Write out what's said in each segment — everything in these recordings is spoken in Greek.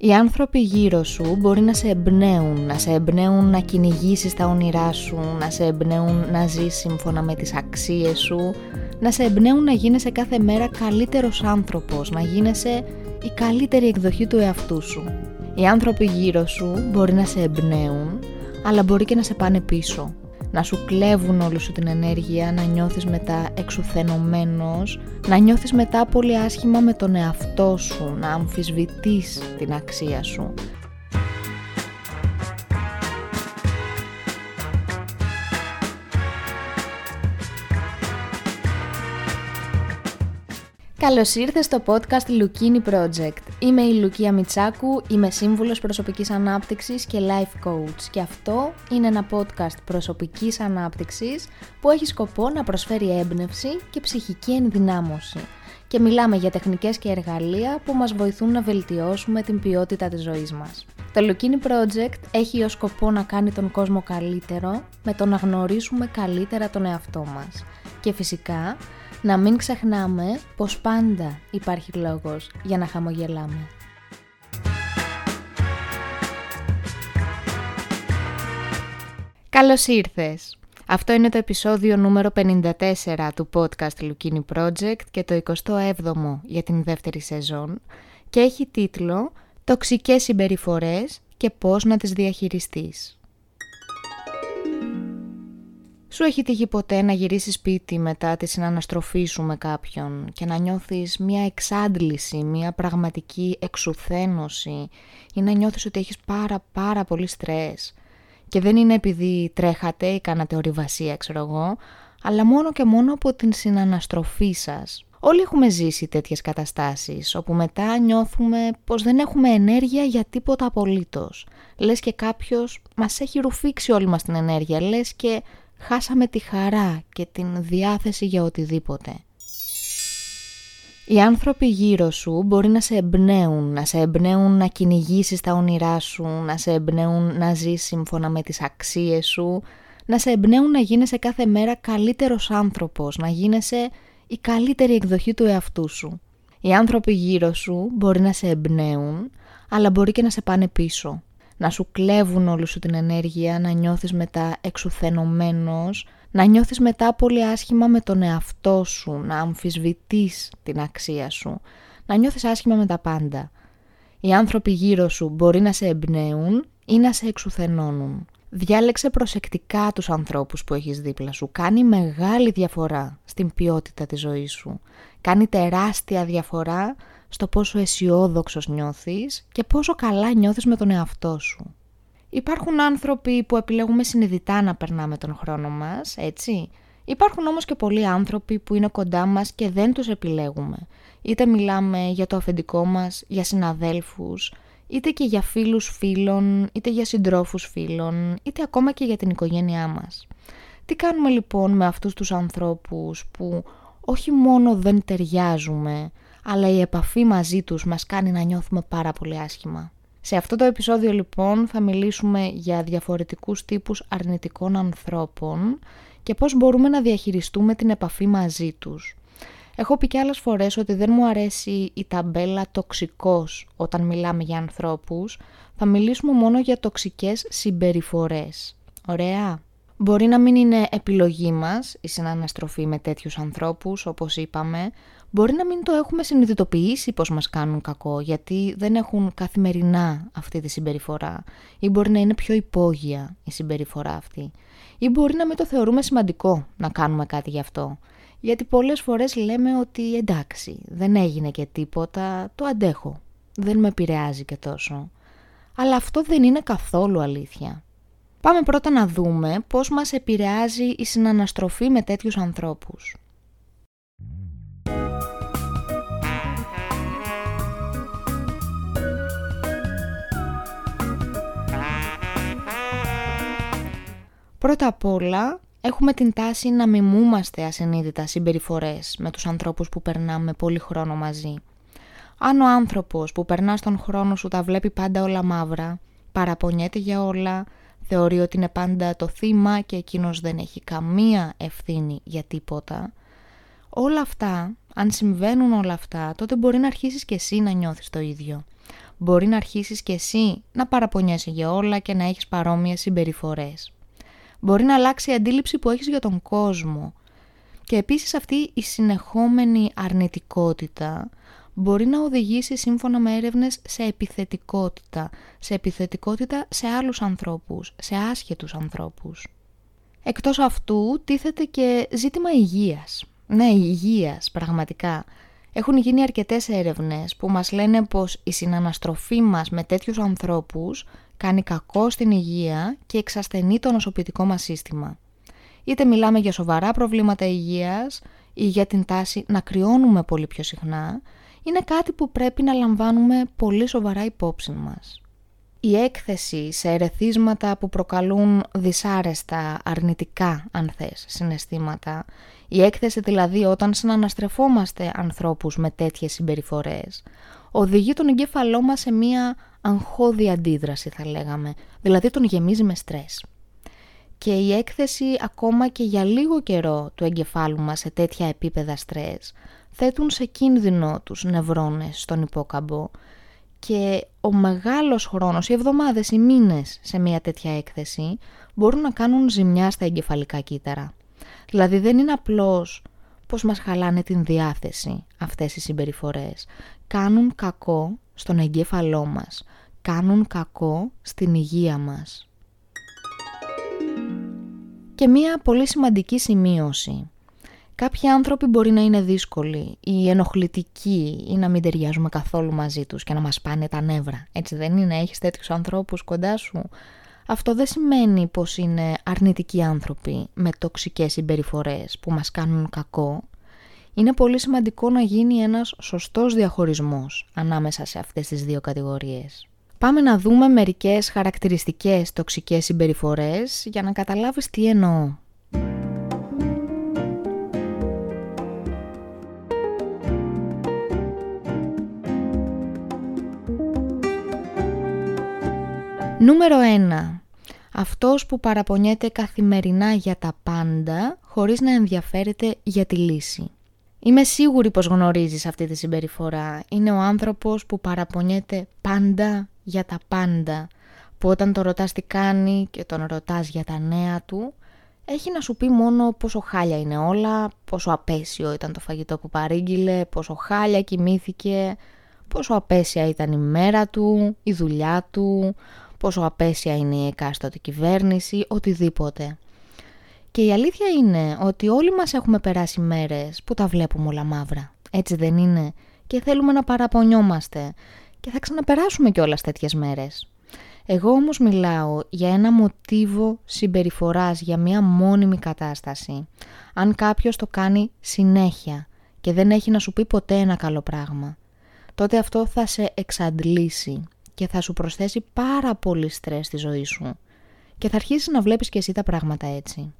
Οι άνθρωποι γύρω σου μπορεί να σε εμπνέουν, να σε εμπνέουν να κυνηγήσεις τα όνειρά σου, να σε εμπνέουν να ζεις σύμφωνα με τις αξίες σου, να σε εμπνέουν να γίνεσαι κάθε μέρα καλύτερος άνθρωπος, να γίνεσαι η καλύτερη εκδοχή του εαυτού σου. Οι άνθρωποι γύρω σου μπορεί να σε εμπνέουν, αλλά μπορεί και να σε πάνε πίσω να σου κλέβουν όλη σου την ενέργεια, να νιώθεις μετά εξουθενωμένος, να νιώθεις μετά πολύ άσχημα με τον εαυτό σου, να αμφισβητείς την αξία σου. Καλώς ήρθες στο podcast Lukini Project. Είμαι η Λουκία Μιτσάκου, είμαι σύμβουλος προσωπικής ανάπτυξης και life coach και αυτό είναι ένα podcast προσωπικής ανάπτυξης που έχει σκοπό να προσφέρει έμπνευση και ψυχική ενδυνάμωση και μιλάμε για τεχνικές και εργαλεία που μας βοηθούν να βελτιώσουμε την ποιότητα της ζωής μας. Το Lukini Project έχει ως σκοπό να κάνει τον κόσμο καλύτερο με το να γνωρίσουμε καλύτερα τον εαυτό μας και φυσικά να μην ξεχνάμε πως πάντα υπάρχει λόγος για να χαμογελάμε. Καλώς ήρθες! Αυτό είναι το επεισόδιο νούμερο 54 του podcast Lukini Project και το 27ο για την δεύτερη σεζόν και έχει τίτλο «Τοξικές συμπεριφορές και πώς να τις διαχειριστείς». Σου έχει τύχει ποτέ να γυρίσεις σπίτι μετά τη συναναστροφή σου με κάποιον και να νιώθεις μια εξάντληση, μια πραγματική εξουθένωση ή να νιώθεις ότι έχεις πάρα πάρα πολύ στρες; Και δεν είναι επειδή τρέχατε ή κάνατε ορειβασία ξέρω εγώ, αλλά μόνο και μόνο από την συναναστροφή σας. Όλοι έχουμε ζήσει τέτοιες καταστάσεις, όπου μετά νιώθουμε πως δεν έχουμε ενέργεια για τίποτα απολύτως. Λες και κάποιος μας έχει ρουφήξει όλη μας την ενέργεια, λες και χάσαμε τη χαρά και την διάθεση για οτιδήποτε. Οι άνθρωποι γύρω σου μπορεί να σε εμπνέουν, να σε εμπνέουν να κυνηγήσεις τα όνειρά σου, να σε εμπνέουν να ζεις σύμφωνα με τις αξίες σου, να σε εμπνέουν να γίνεσαι κάθε μέρα καλύτερος άνθρωπος, να γίνεσαι η καλύτερη εκδοχή του εαυτού σου. Οι άνθρωποι γύρω σου μπορεί να σε εμπνέουν, αλλά μπορεί και να σε πάνε πίσω να σου κλέβουν όλη σου την ενέργεια, να νιώθεις μετά εξουθενωμένος, να νιώθεις μετά πολύ άσχημα με τον εαυτό σου, να αμφισβητείς την αξία σου, να νιώθεις άσχημα με τα πάντα. Οι άνθρωποι γύρω σου μπορεί να σε εμπνέουν ή να σε εξουθενώνουν. Διάλεξε προσεκτικά τους ανθρώπους που έχεις δίπλα σου. Κάνει μεγάλη διαφορά στην ποιότητα της ζωής σου. Κάνει τεράστια διαφορά στο πόσο αισιόδοξος νιώθεις και πόσο καλά νιώθεις με τον εαυτό σου. Υπάρχουν άνθρωποι που επιλέγουμε συνειδητά να περνάμε τον χρόνο μας, έτσι. Υπάρχουν όμως και πολλοί άνθρωποι που είναι κοντά μας και δεν τους επιλέγουμε. Είτε μιλάμε για το αφεντικό μας, για συναδέλφους, είτε και για φίλους φίλων, είτε για συντρόφους φίλων, είτε ακόμα και για την οικογένειά μας. Τι κάνουμε λοιπόν με αυτούς τους ανθρώπους που όχι μόνο δεν ταιριάζουμε, αλλά η επαφή μαζί τους μας κάνει να νιώθουμε πάρα πολύ άσχημα. Σε αυτό το επεισόδιο λοιπόν θα μιλήσουμε για διαφορετικούς τύπους αρνητικών ανθρώπων και πώς μπορούμε να διαχειριστούμε την επαφή μαζί τους. Έχω πει και άλλες φορές ότι δεν μου αρέσει η ταμπέλα τοξικός όταν μιλάμε για ανθρώπους. Θα μιλήσουμε μόνο για τοξικές συμπεριφορές. Ωραία. Μπορεί να μην είναι επιλογή μας η συναναστροφή με τέτοιους ανθρώπους, όπως είπαμε, μπορεί να μην το έχουμε συνειδητοποιήσει πως μας κάνουν κακό γιατί δεν έχουν καθημερινά αυτή τη συμπεριφορά ή μπορεί να είναι πιο υπόγεια η συμπεριφορά αυτή ή μπορεί να μην το θεωρούμε σημαντικό να κάνουμε κάτι γι' αυτό γιατί πολλές φορές λέμε ότι εντάξει δεν έγινε και τίποτα, το αντέχω, δεν με επηρεάζει και τόσο. Αλλά αυτό δεν είναι καθόλου αλήθεια. Πάμε πρώτα να δούμε πώς μας επηρεάζει η συναναστροφή με τέτοιους ανθρώπους. Πρώτα απ' όλα έχουμε την τάση να μιμούμαστε ασυνείδητα συμπεριφορές με τους ανθρώπους που περνάμε πολύ χρόνο μαζί. Αν ο άνθρωπος που περνά στον χρόνο σου τα βλέπει πάντα όλα μαύρα, παραπονιέται για όλα, θεωρεί ότι είναι πάντα το θύμα και εκείνος δεν έχει καμία ευθύνη για τίποτα, όλα αυτά, αν συμβαίνουν όλα αυτά, τότε μπορεί να αρχίσεις και εσύ να νιώθεις το ίδιο. μπορεί να αρχίσεις και εσύ να παραπονιέσαι για όλα και να έχεις παρόμοιες συμπεριφορές. Μπορεί να αλλάξει η αντίληψη που έχεις για τον κόσμο. Και επίσης αυτή η συνεχόμενη αρνητικότητα μπορεί να οδηγήσει σύμφωνα με έρευνες σε επιθετικότητα, σε επιθετικότητα σε άλλους ανθρώπους, σε άσχετους ανθρώπους. Εκτός αυτού τίθεται και ζήτημα υγείας. Ναι, υγείας, πραγματικά. Έχουν γίνει αρκετές έρευνες που μας λένε πως η συναναστροφή μας με τέτοιους ανθρώπους κάνει κακό στην υγεία και εξασθενεί το νοσοποιητικό μας σύστημα. Είτε μιλάμε για σοβαρά προβλήματα υγείας ή για την τάση να κρυώνουμε πολύ πιο συχνά, είναι κάτι που πρέπει να λαμβάνουμε πολύ σοβαρά υπόψη μας. Η έκθεση σε ερεθίσματα που προκαλούν δυσάρεστα, αρνητικά αν θες, συναισθήματα, η έκθεση δηλαδή όταν συναναστρεφόμαστε ανθρώπους με τέτοιες συμπεριφορές, οδηγεί τον εγκέφαλό μας σε μία αγχώδη αντίδραση θα λέγαμε, δηλαδή τον γεμίζει με στρες. Και η έκθεση ακόμα και για λίγο καιρό του εγκεφάλου μας σε τέτοια επίπεδα στρες θέτουν σε κίνδυνο τους νευρώνες στον υπόκαμπο και ο μεγάλος χρόνος, οι εβδομάδες, οι μήνες σε μια τέτοια έκθεση μπορούν να κάνουν ζημιά στα εγκεφαλικά κύτταρα. Δηλαδή δεν είναι απλώς πως μας χαλάνε την διάθεση αυτές οι συμπεριφορές. Κάνουν κακό στον εγκέφαλό μας. Κάνουν κακό στην υγεία μας. Και μία πολύ σημαντική σημείωση. Κάποιοι άνθρωποι μπορεί να είναι δύσκολοι ή ενοχλητικοί ή να μην ταιριάζουμε καθόλου μαζί τους και να μας πάνε τα νεύρα. Έτσι δεν είναι, έχεις τέτοιους ανθρώπους κοντά σου; Αυτό δεν σημαίνει πως είναι αρνητικοί άνθρωποι με τοξικές συμπεριφορές που μας κάνουν κακό. Είναι πολύ σημαντικό να γίνει ένας σωστός διαχωρισμός ανάμεσα σε αυτές τις δύο κατηγορίες. Πάμε να δούμε μερικές χαρακτηριστικές τοξικές συμπεριφορές για να καταλάβεις τι εννοώ. Νούμερο 1. Αυτός που παραπονιέται καθημερινά για τα πάντα χωρίς να ενδιαφέρεται για τη λύση. Είμαι σίγουρη πως γνωρίζεις αυτή τη συμπεριφορά. Είναι ο άνθρωπος που παραπονιέται πάντα για τα πάντα. Που όταν το ρωτάς τι κάνει και τον ρωτάς για τα νέα του, έχει να σου πει μόνο πόσο χάλια είναι όλα, πόσο απέσιο ήταν το φαγητό που παρήγγειλε, πόσο χάλια κοιμήθηκε, πόσο απέσια ήταν η μέρα του, η δουλειά του, πόσο απέσια είναι η εκάστοτε κυβέρνηση, οτιδήποτε. Και η αλήθεια είναι ότι όλοι μας έχουμε περάσει μέρες που τα βλέπουμε όλα μαύρα. Έτσι δεν είναι; Και θέλουμε να παραπονιόμαστε. Και θα ξαναπεράσουμε κιόλας τέτοιες μέρες. Εγώ όμως μιλάω για ένα μοτίβο συμπεριφοράς, για μια μόνιμη κατάσταση. Αν κάποιος το κάνει συνέχεια και δεν έχει να σου πει ποτέ ένα καλό πράγμα, τότε αυτό θα σε εξαντλήσει και θα σου προσθέσει πάρα πολύ στρες στη ζωή σου και θα αρχίσεις να βλέπεις και εσύ τα πράγματα έτσι.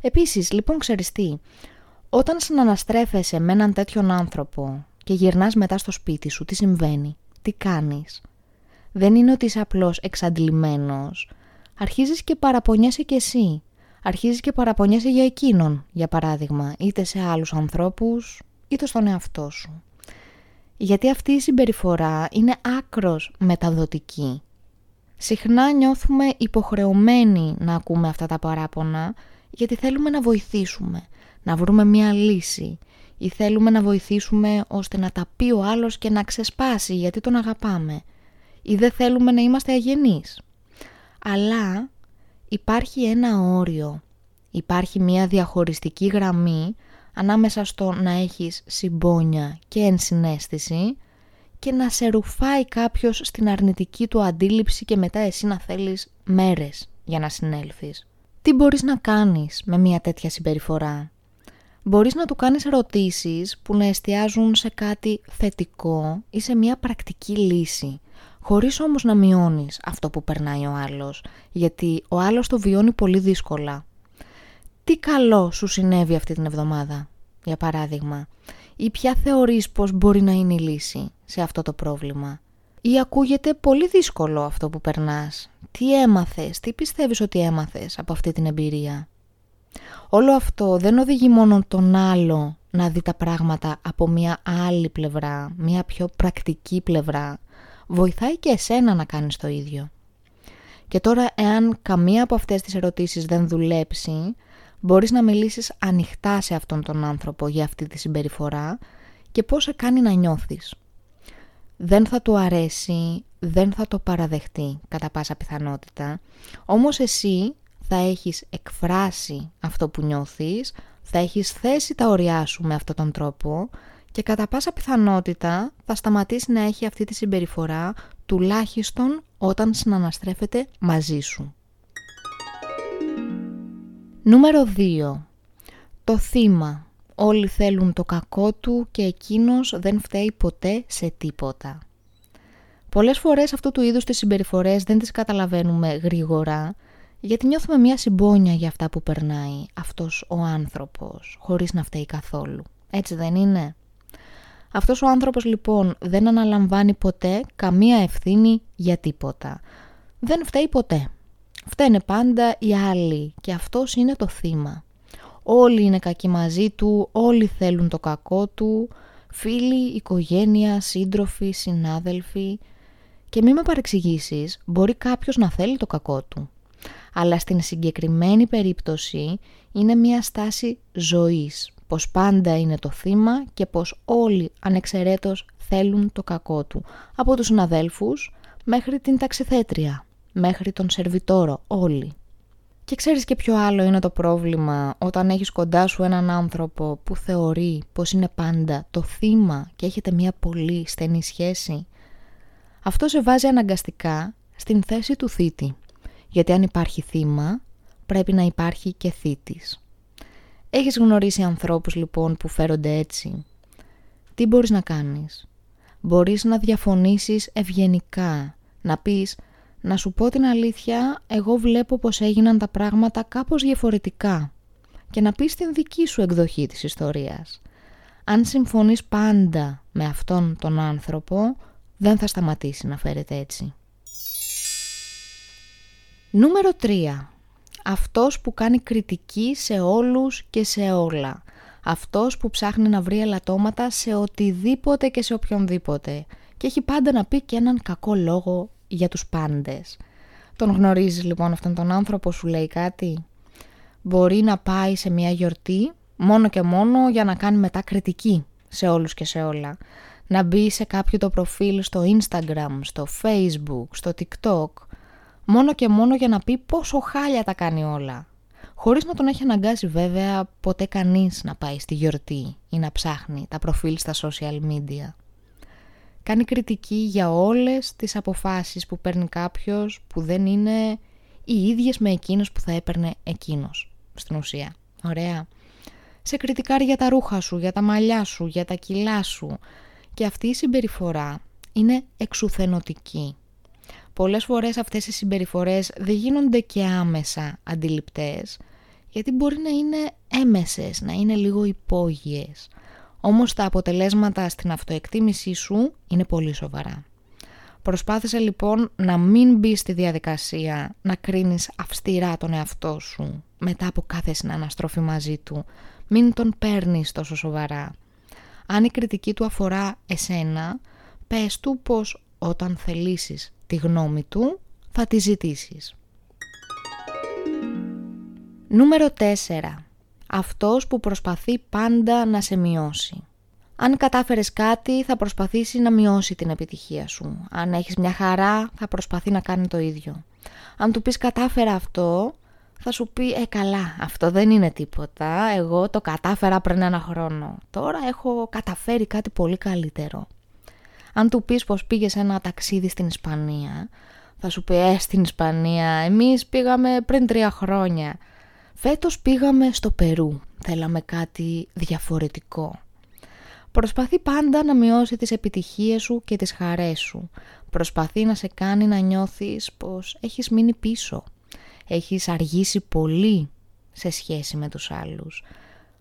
Επίσης, λοιπόν ξέρεις τι, όταν συναναστρέφεσαι με έναν τέτοιον άνθρωπο και γυρνάς μετά στο σπίτι σου, τι συμβαίνει, τι κάνεις; Δεν είναι ότι είσαι απλώς εξαντλημένος. Αρχίζεις και παραπονιέσαι κι εσύ. Αρχίζεις και παραπονιέσαι για εκείνον, για παράδειγμα, είτε σε άλλους ανθρώπους, είτε στον εαυτό σου. Γιατί αυτή η συμπεριφορά είναι άκρος μεταδοτική. Συχνά νιώθουμε υποχρεωμένοι να ακούμε αυτά τα παράπονα γιατί θέλουμε να βοηθήσουμε, να βρούμε μία λύση ή θέλουμε να βοηθήσουμε ώστε να τα πει ο άλλος και να ξεσπάσει γιατί τον αγαπάμε ή δεν θέλουμε να είμαστε αγενείς. Αλλά υπάρχει ένα όριο, υπάρχει μία διαχωριστική γραμμή ανάμεσα στο να έχεις συμπόνια και ενσυναίσθηση και να σε ρουφάει κάποιος στην αρνητική του αντίληψη και μετά εσύ να θέλεις μέρες για να συνέλθεις. Τι μπορείς να κάνεις με μια τέτοια συμπεριφορά; Μπορείς να του κάνεις ερωτήσεις που να εστιάζουν σε κάτι θετικό ή σε μια πρακτική λύση, χωρίς όμως να μειώνεις αυτό που περνάει ο άλλος, γιατί ο άλλος το βιώνει πολύ δύσκολα τι καλό σου συνέβη αυτή την εβδομάδα, για παράδειγμα, ή ποια θεωρείς πως μπορεί να είναι η λύση σε αυτό το πρόβλημα; Ή ακούγεται πολύ δύσκολο αυτό που περνάς. Τι έμαθες, τι πιστεύεις ότι έμαθες από αυτή την εμπειρία; Όλο αυτό δεν οδηγεί μόνο τον άλλο να δει τα πράγματα από μια άλλη πλευρά, μια πιο πρακτική πλευρά. βοηθάει και εσένα να κάνεις το ίδιο. Και τώρα εάν καμία από αυτές τις ερωτήσεις δεν δουλέψει, μπορείς να μιλήσεις ανοιχτά σε αυτόν τον άνθρωπο για αυτή τη συμπεριφορά και πώς σε κάνει να νιώθεις. Δεν θα του αρέσει, δεν θα το παραδεχτεί κατά πάσα πιθανότητα, όμως εσύ θα έχεις εκφράσει αυτό που νιώθεις, θα έχεις θέσει τα ωριά σου με αυτόν τον τρόπο και κατά πάσα πιθανότητα θα σταματήσει να έχει αυτή τη συμπεριφορά τουλάχιστον όταν συναναστρέφεται μαζί σου. Νούμερο 2. Το θύμα. Όλοι θέλουν το κακό του και εκείνος δεν φταίει ποτέ σε τίποτα. Πολλές φορές αυτού του είδους τις συμπεριφορές δεν τις καταλαβαίνουμε γρήγορα γιατί νιώθουμε μια συμπόνια για αυτά που περνάει αυτός ο άνθρωπος χωρίς να φταίει καθόλου. Έτσι δεν είναι; Αυτός ο άνθρωπος λοιπόν δεν αναλαμβάνει ποτέ καμία ευθύνη για τίποτα. Δεν φταίει ποτέ. Φταίνε πάντα οι άλλοι και αυτός είναι το θύμα. Όλοι είναι κακοί μαζί του, όλοι θέλουν το κακό του, φίλοι, οικογένεια, σύντροφοι, συνάδελφοι. Και μη με παρεξηγήσεις, μπορεί κάποιος να θέλει το κακό του. Αλλά στην συγκεκριμένη περίπτωση είναι μια στάση ζωής, πως πάντα είναι το θύμα και πως όλοι ανεξαιρέτως θέλουν το κακό του. Από τους συναδέλφους μέχρι την ταξιθέτρια, μέχρι τον σερβιτόρο, όλοι. Και ξέρεις και ποιο άλλο είναι το πρόβλημα όταν έχεις κοντά σου έναν άνθρωπο που θεωρεί πως είναι πάντα το θύμα και έχετε μια πολύ στενή σχέση; Αυτό σε βάζει αναγκαστικά στην θέση του θήτη. Γιατί αν υπάρχει θύμα πρέπει να υπάρχει και θήτης. Έχεις γνωρίσει ανθρώπους λοιπόν που φέρονται έτσι; Τι μπορείς να κάνεις; Μπορείς να διαφωνήσεις ευγενικά. Να πεις, να σου πω την αλήθεια, εγώ βλέπω πως έγιναν τα πράγματα κάπως διαφορετικά. Και να πεις την δική σου εκδοχή της ιστορίας. Αν συμφωνείς πάντα με αυτόν τον άνθρωπο, δεν θα σταματήσει να φέρεται έτσι. Νούμερο 3 αυτός που κάνει κριτική σε όλους και σε όλα. Αυτός που ψάχνει να βρει ελαττώματα σε οτιδήποτε και σε οποιονδήποτε. Και έχει πάντα να πει και έναν κακό λόγο για τους πάντες. Τον γνωρίζεις λοιπόν αυτόν τον άνθρωπο, σου λέει κάτι; Μπορεί να πάει σε μια γιορτή μόνο και μόνο για να κάνει μετά κριτική σε όλους και σε όλα. Να μπει σε κάποιο το προφίλ στο Instagram, στο Facebook, στο TikTok μόνο και μόνο για να πει πόσο χάλια τα κάνει όλα. Χωρίς να τον έχει αναγκάσει βέβαια ποτέ κανείς να πάει στη γιορτή ή να ψάχνει τα προφίλ στα social media. Κάνει κριτική για όλες τις αποφάσεις που παίρνει κάποιος που δεν είναι οι ίδιες με εκείνος που θα έπαιρνε εκείνος, στην ουσία. Ωραία. Σε κριτικάρει για τα ρούχα σου, για τα μαλλιά σου, για τα κιλά σου. Και αυτή η συμπεριφορά είναι εξουθενωτική πολλές φορές αυτές οι συμπεριφορές δεν γίνονται και άμεσα αντιληπτές, γιατί μπορεί να είναι έμεσες, να είναι λίγο υπόγειες. Όμως τα αποτελέσματα στην αυτοεκτίμησή σου είναι πολύ σοβαρά. Προσπάθησε λοιπόν να μην μπει στη διαδικασία να κρίνεις αυστηρά τον εαυτό σου μετά από κάθε συναναστροφή μαζί του. Μην τον παίρνεις τόσο σοβαρά. Αν η κριτική του αφορά εσένα, πες του πως όταν θελήσεις τη γνώμη του, θα τη ζητήσεις. Νούμερο 4. Αυτός που προσπαθεί πάντα να σε μειώσει. Αν κατάφερες κάτι θα προσπαθήσει να μειώσει την επιτυχία σου. Αν έχεις μια χαρά θα προσπαθεί να κάνει το ίδιο. Αν του πεις κατάφερα αυτό θα σου πει «Ε καλά, αυτό δεν είναι τίποτα, εγώ το κατάφερα πριν ένα χρόνο. Τώρα έχω καταφέρει κάτι πολύ καλύτερο». Αν του πεις πως πήγες ένα ταξίδι στην Ισπανία, θα σου πει «Ε, στην Ισπανία, εμείς πήγαμε πριν τρία χρόνια». Φέτος πήγαμε στο Περού, θέλαμε κάτι διαφορετικό. Προσπαθεί πάντα να μειώσει τις επιτυχίες σου και τις χαρές σου. Προσπαθεί να σε κάνει να νιώθεις πως έχεις μείνει πίσω. Έχεις αργήσει πολύ σε σχέση με τους άλλους.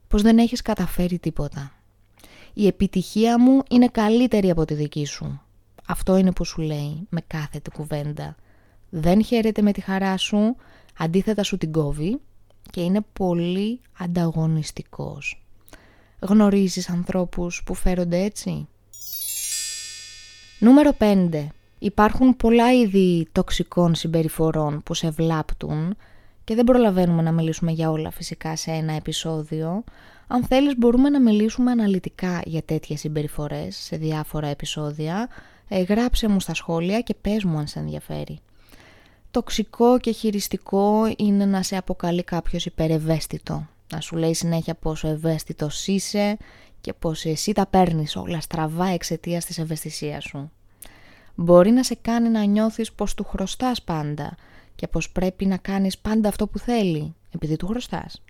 Πως δεν έχεις καταφέρει τίποτα η επιτυχία μου είναι καλύτερη από τη δική σου. Αυτό είναι που σου λέει με κάθε του κουβέντα. Δεν χαίρεται με τη χαρά σου, αντίθετα σου την κόβει και είναι πολύ ανταγωνιστικός. Γνωρίζεις ανθρώπους που φέρονται έτσι; Νούμερο 5. Υπάρχουν πολλά είδη τοξικών συμπεριφορών που σε βλάπτουν και δεν προλαβαίνουμε να μιλήσουμε για όλα φυσικά σε ένα επεισόδιο. Αν θέλεις μπορούμε να μιλήσουμε αναλυτικά για τέτοιες συμπεριφορές σε διάφορα επεισόδια. Ε, γράψε μου στα σχόλια και πες μου αν σε ενδιαφέρει. Τοξικό και χειριστικό είναι να σε αποκαλεί κάποιος υπερευαίσθητο. Να σου λέει συνέχεια πόσο ευαίσθητος είσαι και πως εσύ τα παίρνεις όλα στραβά εξαιτίας της ευαισθησίας σου. Μπορεί να σε κάνει να νιώθεις πως του χρωστάς πάντα και πως πρέπει να κάνεις πάντα αυτό που θέλει επειδή του χρωστάς.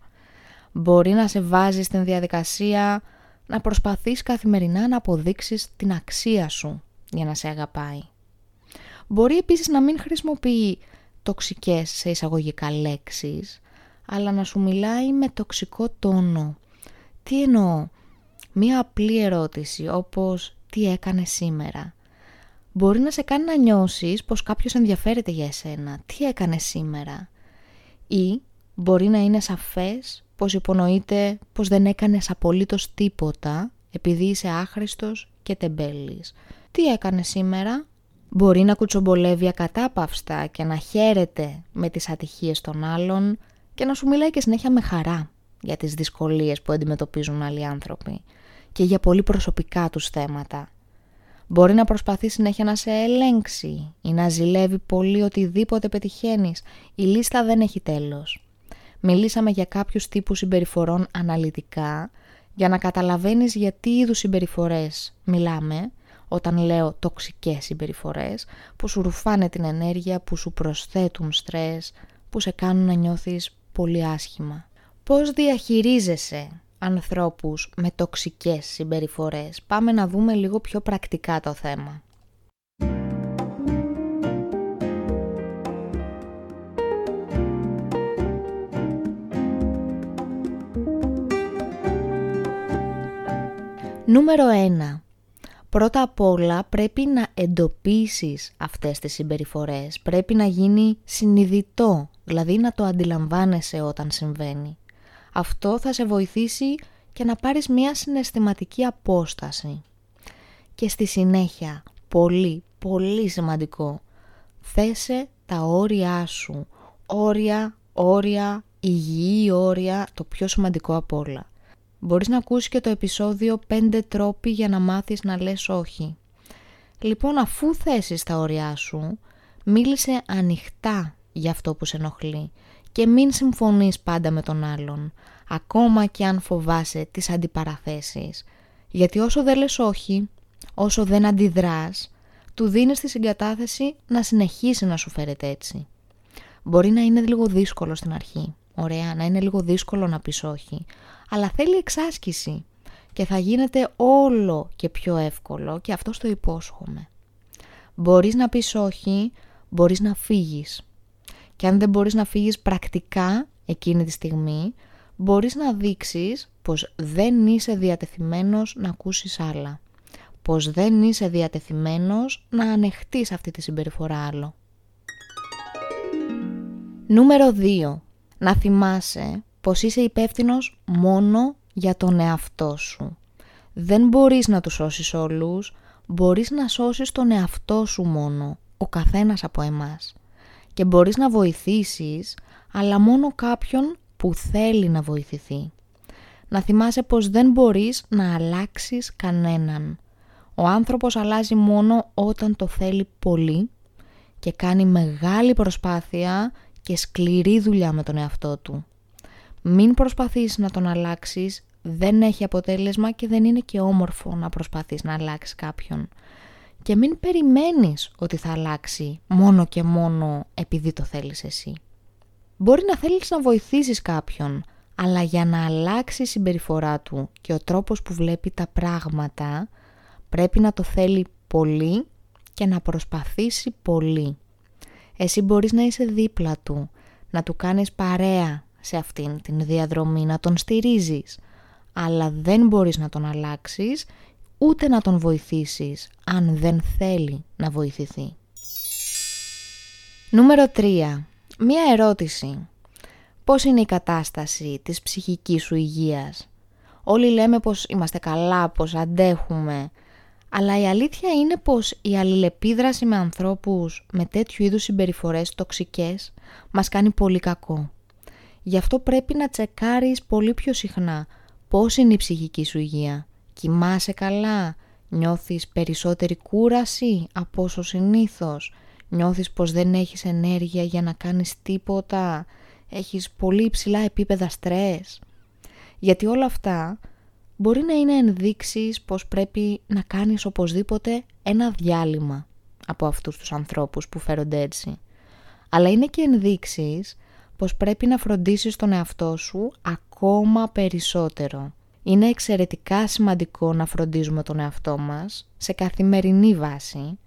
Μπορεί να σε βάζει στην διαδικασία να προσπαθείς καθημερινά να αποδείξεις την αξία σου για να σε αγαπάει. Μπορεί επίσης να μην χρησιμοποιεί τοξικές σε εισαγωγικά λέξεις, αλλά να σου μιλάει με τοξικό τόνο. Τι εννοώ, μία απλή ερώτηση όπως «Τι έκανε σήμερα» μπορεί να σε κάνει να νιώσεις πως κάποιος ενδιαφέρεται για εσένα. Τι έκανε σήμερα; Ή μπορεί να είναι σαφές πως υπονοείται πως δεν έκανες απολύτως τίποτα επειδή είσαι άχρηστος και τεμπέλης. Τι έκανε σήμερα; Μπορεί να κουτσομπολεύει ακατάπαυστα και να χαίρεται με τις ατυχίες των άλλων και να σου μιλάει και συνέχεια με χαρά για τις δυσκολίες που αντιμετωπίζουν άλλοι άνθρωποι και για πολύ προσωπικά τους θέματα Μπορεί να προσπαθεί συνέχεια να σε ελέγξει ή να ζηλεύει πολύ οτιδήποτε πετυχαίνεις. Η λίστα δεν έχει τέλος. Μιλήσαμε για κάποιους τύπους συμπεριφορών αναλυτικά για να καταλαβαίνεις για τι είδους συμπεριφορές μιλάμε όταν λέω τοξικές συμπεριφορές που σου ρουφάνε την ενέργεια, που σου προσθέτουν στρες, που σε κάνουν να νιώθεις πολύ άσχημα. Πώς διαχειρίζεσαι ανθρώπους με τοξικές συμπεριφορές; Πάμε να δούμε λίγο πιο πρακτικά το θέμα. Νούμερο 1. Πρώτα απ' όλα πρέπει να εντοπίσεις αυτές τις συμπεριφορές. Πρέπει να γίνει συνειδητό, δηλαδή να το αντιλαμβάνεσαι όταν συμβαίνει αυτό θα σε βοηθήσει και να πάρεις μια συναισθηματική απόσταση. Και στη συνέχεια, πολύ, πολύ σημαντικό, θέσε τα όρια σου. Όρια, όρια, υγιή όρια, το πιο σημαντικό από όλα. Μπορείς να ακούσεις και το επεισόδιο 5 τρόποι για να μάθεις να λες όχι. Λοιπόν, αφού θέσεις τα όρια σου, μίλησε ανοιχτά για αυτό που σε ενοχλεί και μην συμφωνείς πάντα με τον άλλον, ακόμα και αν φοβάσαι τις αντιπαραθέσεις. Γιατί όσο δεν λες όχι, όσο δεν αντιδράς, του δίνεις τη συγκατάθεση να συνεχίσει να σου φέρεται έτσι. Μπορεί να είναι λίγο δύσκολο στην αρχή, ωραία, να είναι λίγο δύσκολο να πεις όχι, αλλά θέλει εξάσκηση και θα γίνεται όλο και πιο εύκολο και αυτό το υπόσχομαι. Μπορείς να πεις όχι, μπορείς να φύγεις και αν δεν μπορείς να φύγεις πρακτικά εκείνη τη στιγμή, μπορείς να δείξεις πως δεν είσαι διατεθειμένος να ακούσεις άλλα. Πως δεν είσαι διατεθειμένος να ανεχτείς αυτή τη συμπεριφορά άλλο. Νούμερο 2. Να θυμάσαι πως είσαι υπεύθυνος μόνο για τον εαυτό σου. Δεν μπορείς να τους σώσεις όλους, μπορείς να σώσεις τον εαυτό σου μόνο, ο καθένας από εμάς και μπορείς να βοηθήσεις, αλλά μόνο κάποιον που θέλει να βοηθηθεί. Να θυμάσαι πως δεν μπορείς να αλλάξεις κανέναν. Ο άνθρωπος αλλάζει μόνο όταν το θέλει πολύ και κάνει μεγάλη προσπάθεια και σκληρή δουλειά με τον εαυτό του. Μην προσπαθείς να τον αλλάξεις, δεν έχει αποτέλεσμα και δεν είναι και όμορφο να προσπαθείς να αλλάξεις κάποιον και μην περιμένεις ότι θα αλλάξει μόνο και μόνο επειδή το θέλεις εσύ. Μπορεί να θέλεις να βοηθήσεις κάποιον, αλλά για να αλλάξει η συμπεριφορά του και ο τρόπος που βλέπει τα πράγματα, πρέπει να το θέλει πολύ και να προσπαθήσει πολύ. Εσύ μπορείς να είσαι δίπλα του, να του κάνεις παρέα σε αυτήν την διαδρομή, να τον στηρίζεις, αλλά δεν μπορείς να τον αλλάξεις ούτε να τον βοηθήσεις αν δεν θέλει να βοηθηθεί. Νούμερο 3. Μία ερώτηση. Πώς είναι η κατάσταση της ψυχικής σου υγείας; Όλοι λέμε πως είμαστε καλά, πως αντέχουμε, Αλλά η αλήθεια είναι πως η αλληλεπίδραση με ανθρώπους με τέτοιου είδους συμπεριφορές τοξικές μας κάνει πολύ κακό. Γι' αυτό πρέπει να τσεκάρεις πολύ πιο συχνά πώς είναι η ψυχική σου υγεία. Κοιμάσαι καλά, νιώθεις περισσότερη κούραση από όσο συνήθως, νιώθεις πως δεν έχεις ενέργεια για να κάνεις τίποτα, έχεις πολύ υψηλά επίπεδα στρες. Γιατί όλα αυτά μπορεί να είναι ενδείξεις πως πρέπει να κάνεις οπωσδήποτε ένα διάλειμμα από αυτούς τους ανθρώπους που φέρονται έτσι. Αλλά είναι και ενδείξεις πως πρέπει να φροντίσεις τον εαυτό σου ακόμα περισσότερο. Είναι εξαιρετικά σημαντικό να φροντίζουμε τον εαυτό μας σε καθημερινή βάση,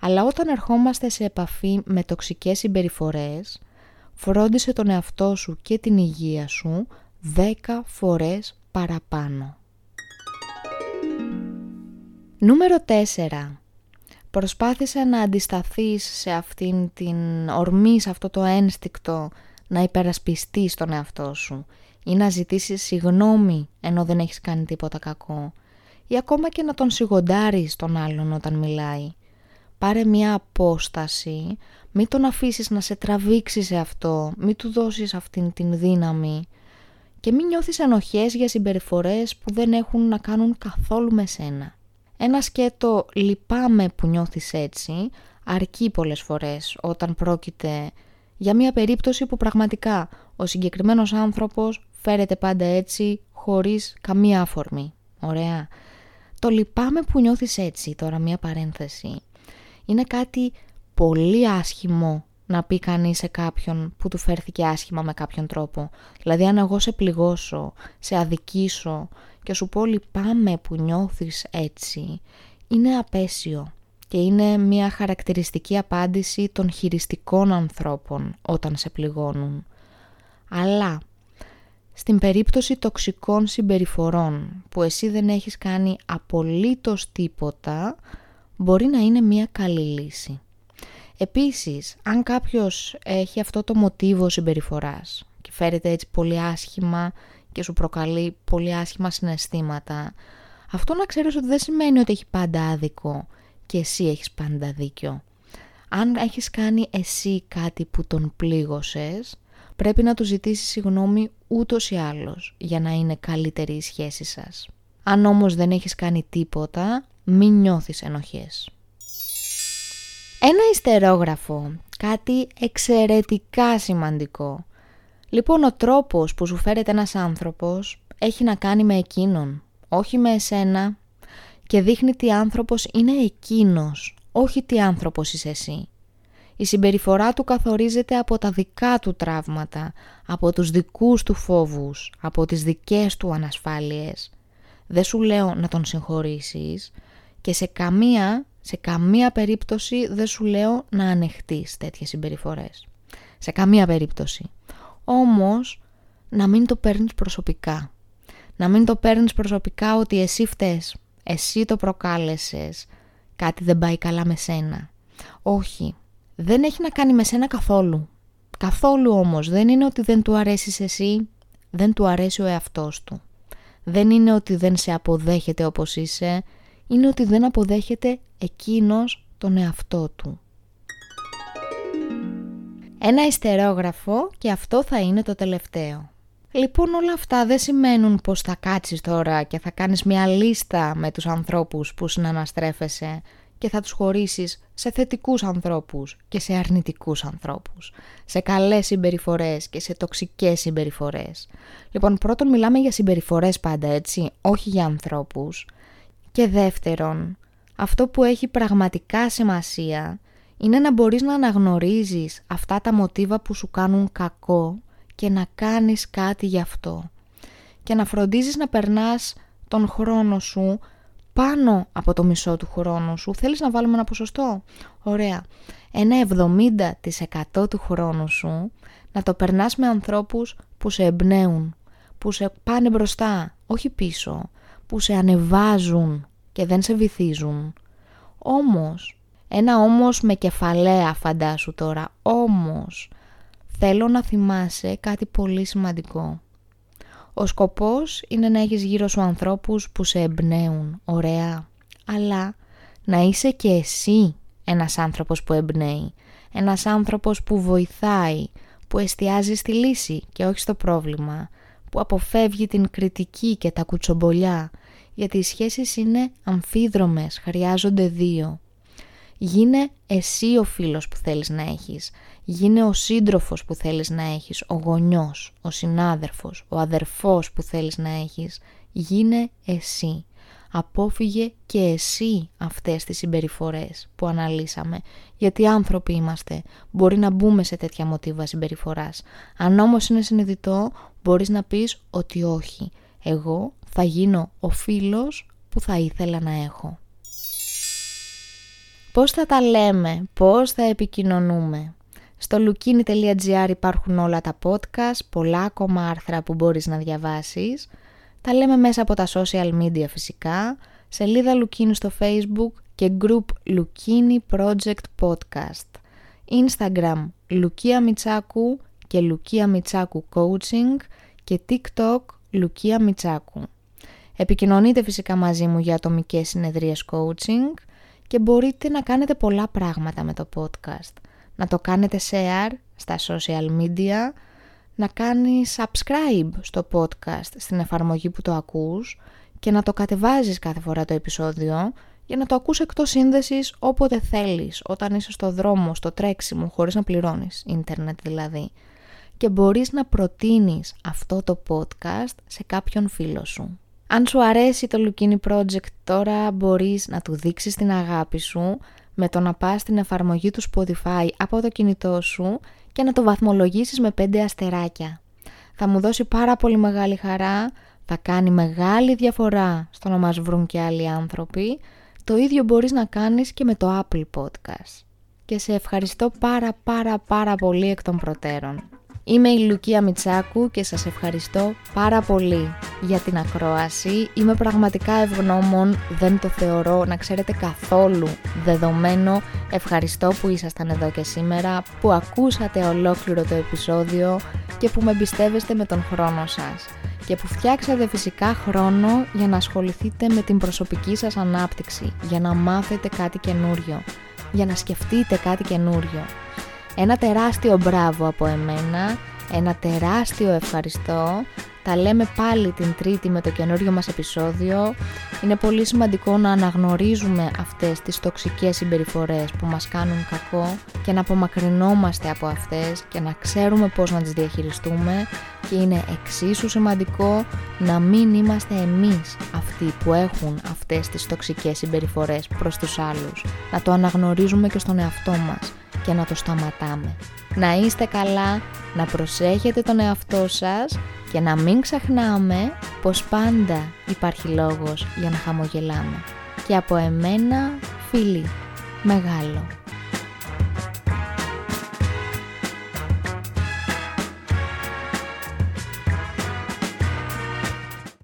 αλλά όταν ερχόμαστε σε επαφή με τοξικές συμπεριφορές, φρόντισε τον εαυτό σου και την υγεία σου 10 φορές παραπάνω. Νούμερο 4. Προσπάθησε να αντισταθείς σε αυτήν την ορμή, σε αυτό το ένστικτο να υπερασπιστείς τον εαυτό σου ή να ζητήσεις συγνώμη ενώ δεν έχεις κάνει τίποτα κακό ή ακόμα και να τον σιγοντάρεις τον άλλον όταν μιλάει. Πάρε μια απόσταση, μην τον αφήσεις να σε τραβήξει σε αυτό, μην του δώσεις αυτήν την δύναμη και μην νιώθεις ενοχές για συμπεριφορές που δεν έχουν να κάνουν καθόλου με σένα. Ένα σκέτο λυπάμαι που νιώθεις έτσι αρκεί πολλές φορές όταν πρόκειται για μια περίπτωση που πραγματικά ο συγκεκριμένος άνθρωπος φέρεται πάντα έτσι χωρίς καμία αφορμή. Ωραία. Το λυπάμαι που νιώθεις έτσι, τώρα μια παρένθεση. Είναι κάτι πολύ άσχημο να πει κανείς σε κάποιον που του φέρθηκε άσχημα με κάποιον τρόπο. Δηλαδή αν εγώ σε πληγώσω, σε αδικήσω και σου πω λυπάμαι που νιώθεις έτσι, είναι απέσιο και είναι μια χαρακτηριστική απάντηση των χειριστικών ανθρώπων όταν σε πληγώνουν. Αλλά στην περίπτωση τοξικών συμπεριφορών που εσύ δεν έχεις κάνει απολύτως τίποτα, μπορεί να είναι μια καλή λύση. Επίσης, αν κάποιος έχει αυτό το μοτίβο συμπεριφοράς και φέρεται έτσι πολύ άσχημα και σου προκαλεί πολύ άσχημα συναισθήματα, αυτό να ξέρεις ότι δεν σημαίνει ότι έχει πάντα άδικο και εσύ έχεις πάντα δίκιο. Αν έχεις κάνει εσύ κάτι που τον πλήγωσες, πρέπει να του ζητήσεις συγγνώμη ούτως ή άλλως για να είναι καλύτερη η σχέση σας. Αν όμως δεν έχεις κάνει τίποτα, μην νιώθεις ενοχές. Ένα ιστερόγραφο, κάτι εξαιρετικά σημαντικό. Λοιπόν, ο τρόπος που σου φέρεται ένας άνθρωπος έχει να κάνει με εκείνον, όχι με εσένα και δείχνει τι άνθρωπος είναι εκείνος, όχι τι άνθρωπος είσαι εσύ. Η συμπεριφορά του καθορίζεται από τα δικά του τραύματα, από τους δικούς του φόβους, από τις δικές του ανασφάλειες. Δεν σου λέω να τον συγχωρήσεις και σε καμία, σε καμία περίπτωση δεν σου λέω να ανεχτείς τέτοιες συμπεριφορές. Σε καμία περίπτωση. Όμως να μην το παίρνεις προσωπικά. Να μην το παίρνεις προσωπικά ότι εσύ φταίς, εσύ το προκάλεσες, κάτι δεν πάει καλά με σένα. Όχι, δεν έχει να κάνει με σένα καθόλου. Καθόλου όμως, δεν είναι ότι δεν του αρέσεις εσύ, δεν του αρέσει ο εαυτός του. Δεν είναι ότι δεν σε αποδέχεται όπως είσαι, είναι ότι δεν αποδέχεται εκείνος τον εαυτό του. Ένα ιστερόγραφο και αυτό θα είναι το τελευταίο. Λοιπόν όλα αυτά δεν σημαίνουν πως θα κάτσεις τώρα και θα κάνεις μια λίστα με τους ανθρώπους που συναναστρέφεσαι και θα τους χωρίσεις σε θετικούς ανθρώπους και σε αρνητικούς ανθρώπους, σε καλές συμπεριφορές και σε τοξικές συμπεριφορές. Λοιπόν πρώτον μιλάμε για συμπεριφορές πάντα έτσι, όχι για ανθρώπους. Και δεύτερον, αυτό που έχει πραγματικά σημασία είναι να μπορείς να αναγνωρίζεις αυτά τα μοτίβα που σου κάνουν κακό και να κάνεις κάτι γι' αυτό. Και να φροντίζεις να περνάς τον χρόνο σου πάνω από το μισό του χρόνου σου. Θέλεις να βάλουμε ένα ποσοστό; Ωραία. Ένα 70% του χρόνου σου να το περνάς με ανθρώπους που σε εμπνέουν, που σε πάνε μπροστά, όχι πίσω, που σε ανεβάζουν και δεν σε βυθίζουν. Όμως, ένα όμως με κεφαλαία φαντάσου τώρα, όμως θέλω να θυμάσαι κάτι πολύ σημαντικό. Ο σκοπός είναι να έχεις γύρω σου ανθρώπους που σε εμπνέουν, ωραία, αλλά να είσαι και εσύ ένας άνθρωπος που εμπνέει, ένας άνθρωπος που βοηθάει, που εστιάζει στη λύση και όχι στο πρόβλημα, που αποφεύγει την κριτική και τα κουτσομπολιά, γιατί οι σχέσεις είναι αμφίδρομες, χρειάζονται δύο. Γίνε εσύ ο φίλος που θέλεις να έχεις. Γίνε ο σύντροφος που θέλεις να έχεις, ο γονιός, ο συνάδελφος, ο αδερφός που θέλεις να έχεις. Γίνε εσύ. Απόφυγε και εσύ αυτές τις συμπεριφορές που αναλύσαμε. Γιατί άνθρωποι είμαστε. Μπορεί να μπούμε σε τέτοια μοτίβα συμπεριφοράς. Αν όμως είναι συνειδητό, μπορείς να πεις ότι όχι. Εγώ θα γίνω ο φίλος που θα ήθελα να έχω. Πώς θα τα λέμε, πώς θα επικοινωνούμε; Στο lukini.gr υπάρχουν όλα τα podcast, πολλά ακόμα άρθρα που μπορείς να διαβάσεις. Τα λέμε μέσα από τα social media φυσικά, σελίδα Lukini στο facebook και group Lukini Project Podcast. Instagram Λουκία Μιτσάκου και Λουκία Μιτσάκου Coaching και TikTok Λουκία Μιτσάκου. Επικοινωνείτε φυσικά μαζί μου για ατομικές συνεδρίες coaching και μπορείτε να κάνετε πολλά πράγματα με το podcast. Να το κάνετε share στα social media, να κάνεις subscribe στο podcast στην εφαρμογή που το ακούς και να το κατεβάζεις κάθε φορά το επεισόδιο για να το ακούς εκτός σύνδεσης όποτε θέλεις, όταν είσαι στο δρόμο, στο τρέξιμο, χωρίς να πληρώνεις, ίντερνετ δηλαδή. Και μπορείς να προτείνεις αυτό το podcast σε κάποιον φίλο σου. Αν σου αρέσει το Lukini Project τώρα μπορείς να του δείξεις την αγάπη σου με το να πας στην εφαρμογή του Spotify από το κινητό σου και να το βαθμολογήσεις με 5 αστεράκια. Θα μου δώσει πάρα πολύ μεγάλη χαρά, θα κάνει μεγάλη διαφορά στο να μας βρουν και άλλοι άνθρωποι. Το ίδιο μπορείς να κάνεις και με το Apple Podcast. Και σε ευχαριστώ πάρα πάρα πάρα πολύ εκ των προτέρων. Είμαι η Λουκία Μιτσάκου και σας ευχαριστώ πάρα πολύ για την ακρόαση. Είμαι πραγματικά ευγνώμων, δεν το θεωρώ να ξέρετε καθόλου δεδομένο. Ευχαριστώ που ήσασταν εδώ και σήμερα, που ακούσατε ολόκληρο το επεισόδιο και που με εμπιστεύεστε με τον χρόνο σας και που φτιάξατε φυσικά χρόνο για να ασχοληθείτε με την προσωπική σας ανάπτυξη, για να μάθετε κάτι καινούριο, για να σκεφτείτε κάτι καινούριο. Ένα τεράστιο μπράβο από εμένα, ένα τεράστιο ευχαριστώ. Τα λέμε πάλι την τρίτη με το καινούριο μας επεισόδιο. Είναι πολύ σημαντικό να αναγνωρίζουμε αυτές τις τοξικές συμπεριφορές που μας κάνουν κακό και να απομακρυνόμαστε από αυτές και να ξέρουμε πώς να τις διαχειριστούμε και είναι εξίσου σημαντικό να μην είμαστε εμείς αυτοί που έχουν αυτές τις τοξικές συμπεριφορές προς τους άλλους. Να το αναγνωρίζουμε και στον εαυτό μας και να το σταματάμε. Να είστε καλά, να προσέχετε τον εαυτό σας και να μην ξεχνάμε πως πάντα υπάρχει λόγος για να χαμογελάμε. Και από εμένα, φίλοι, μεγάλο.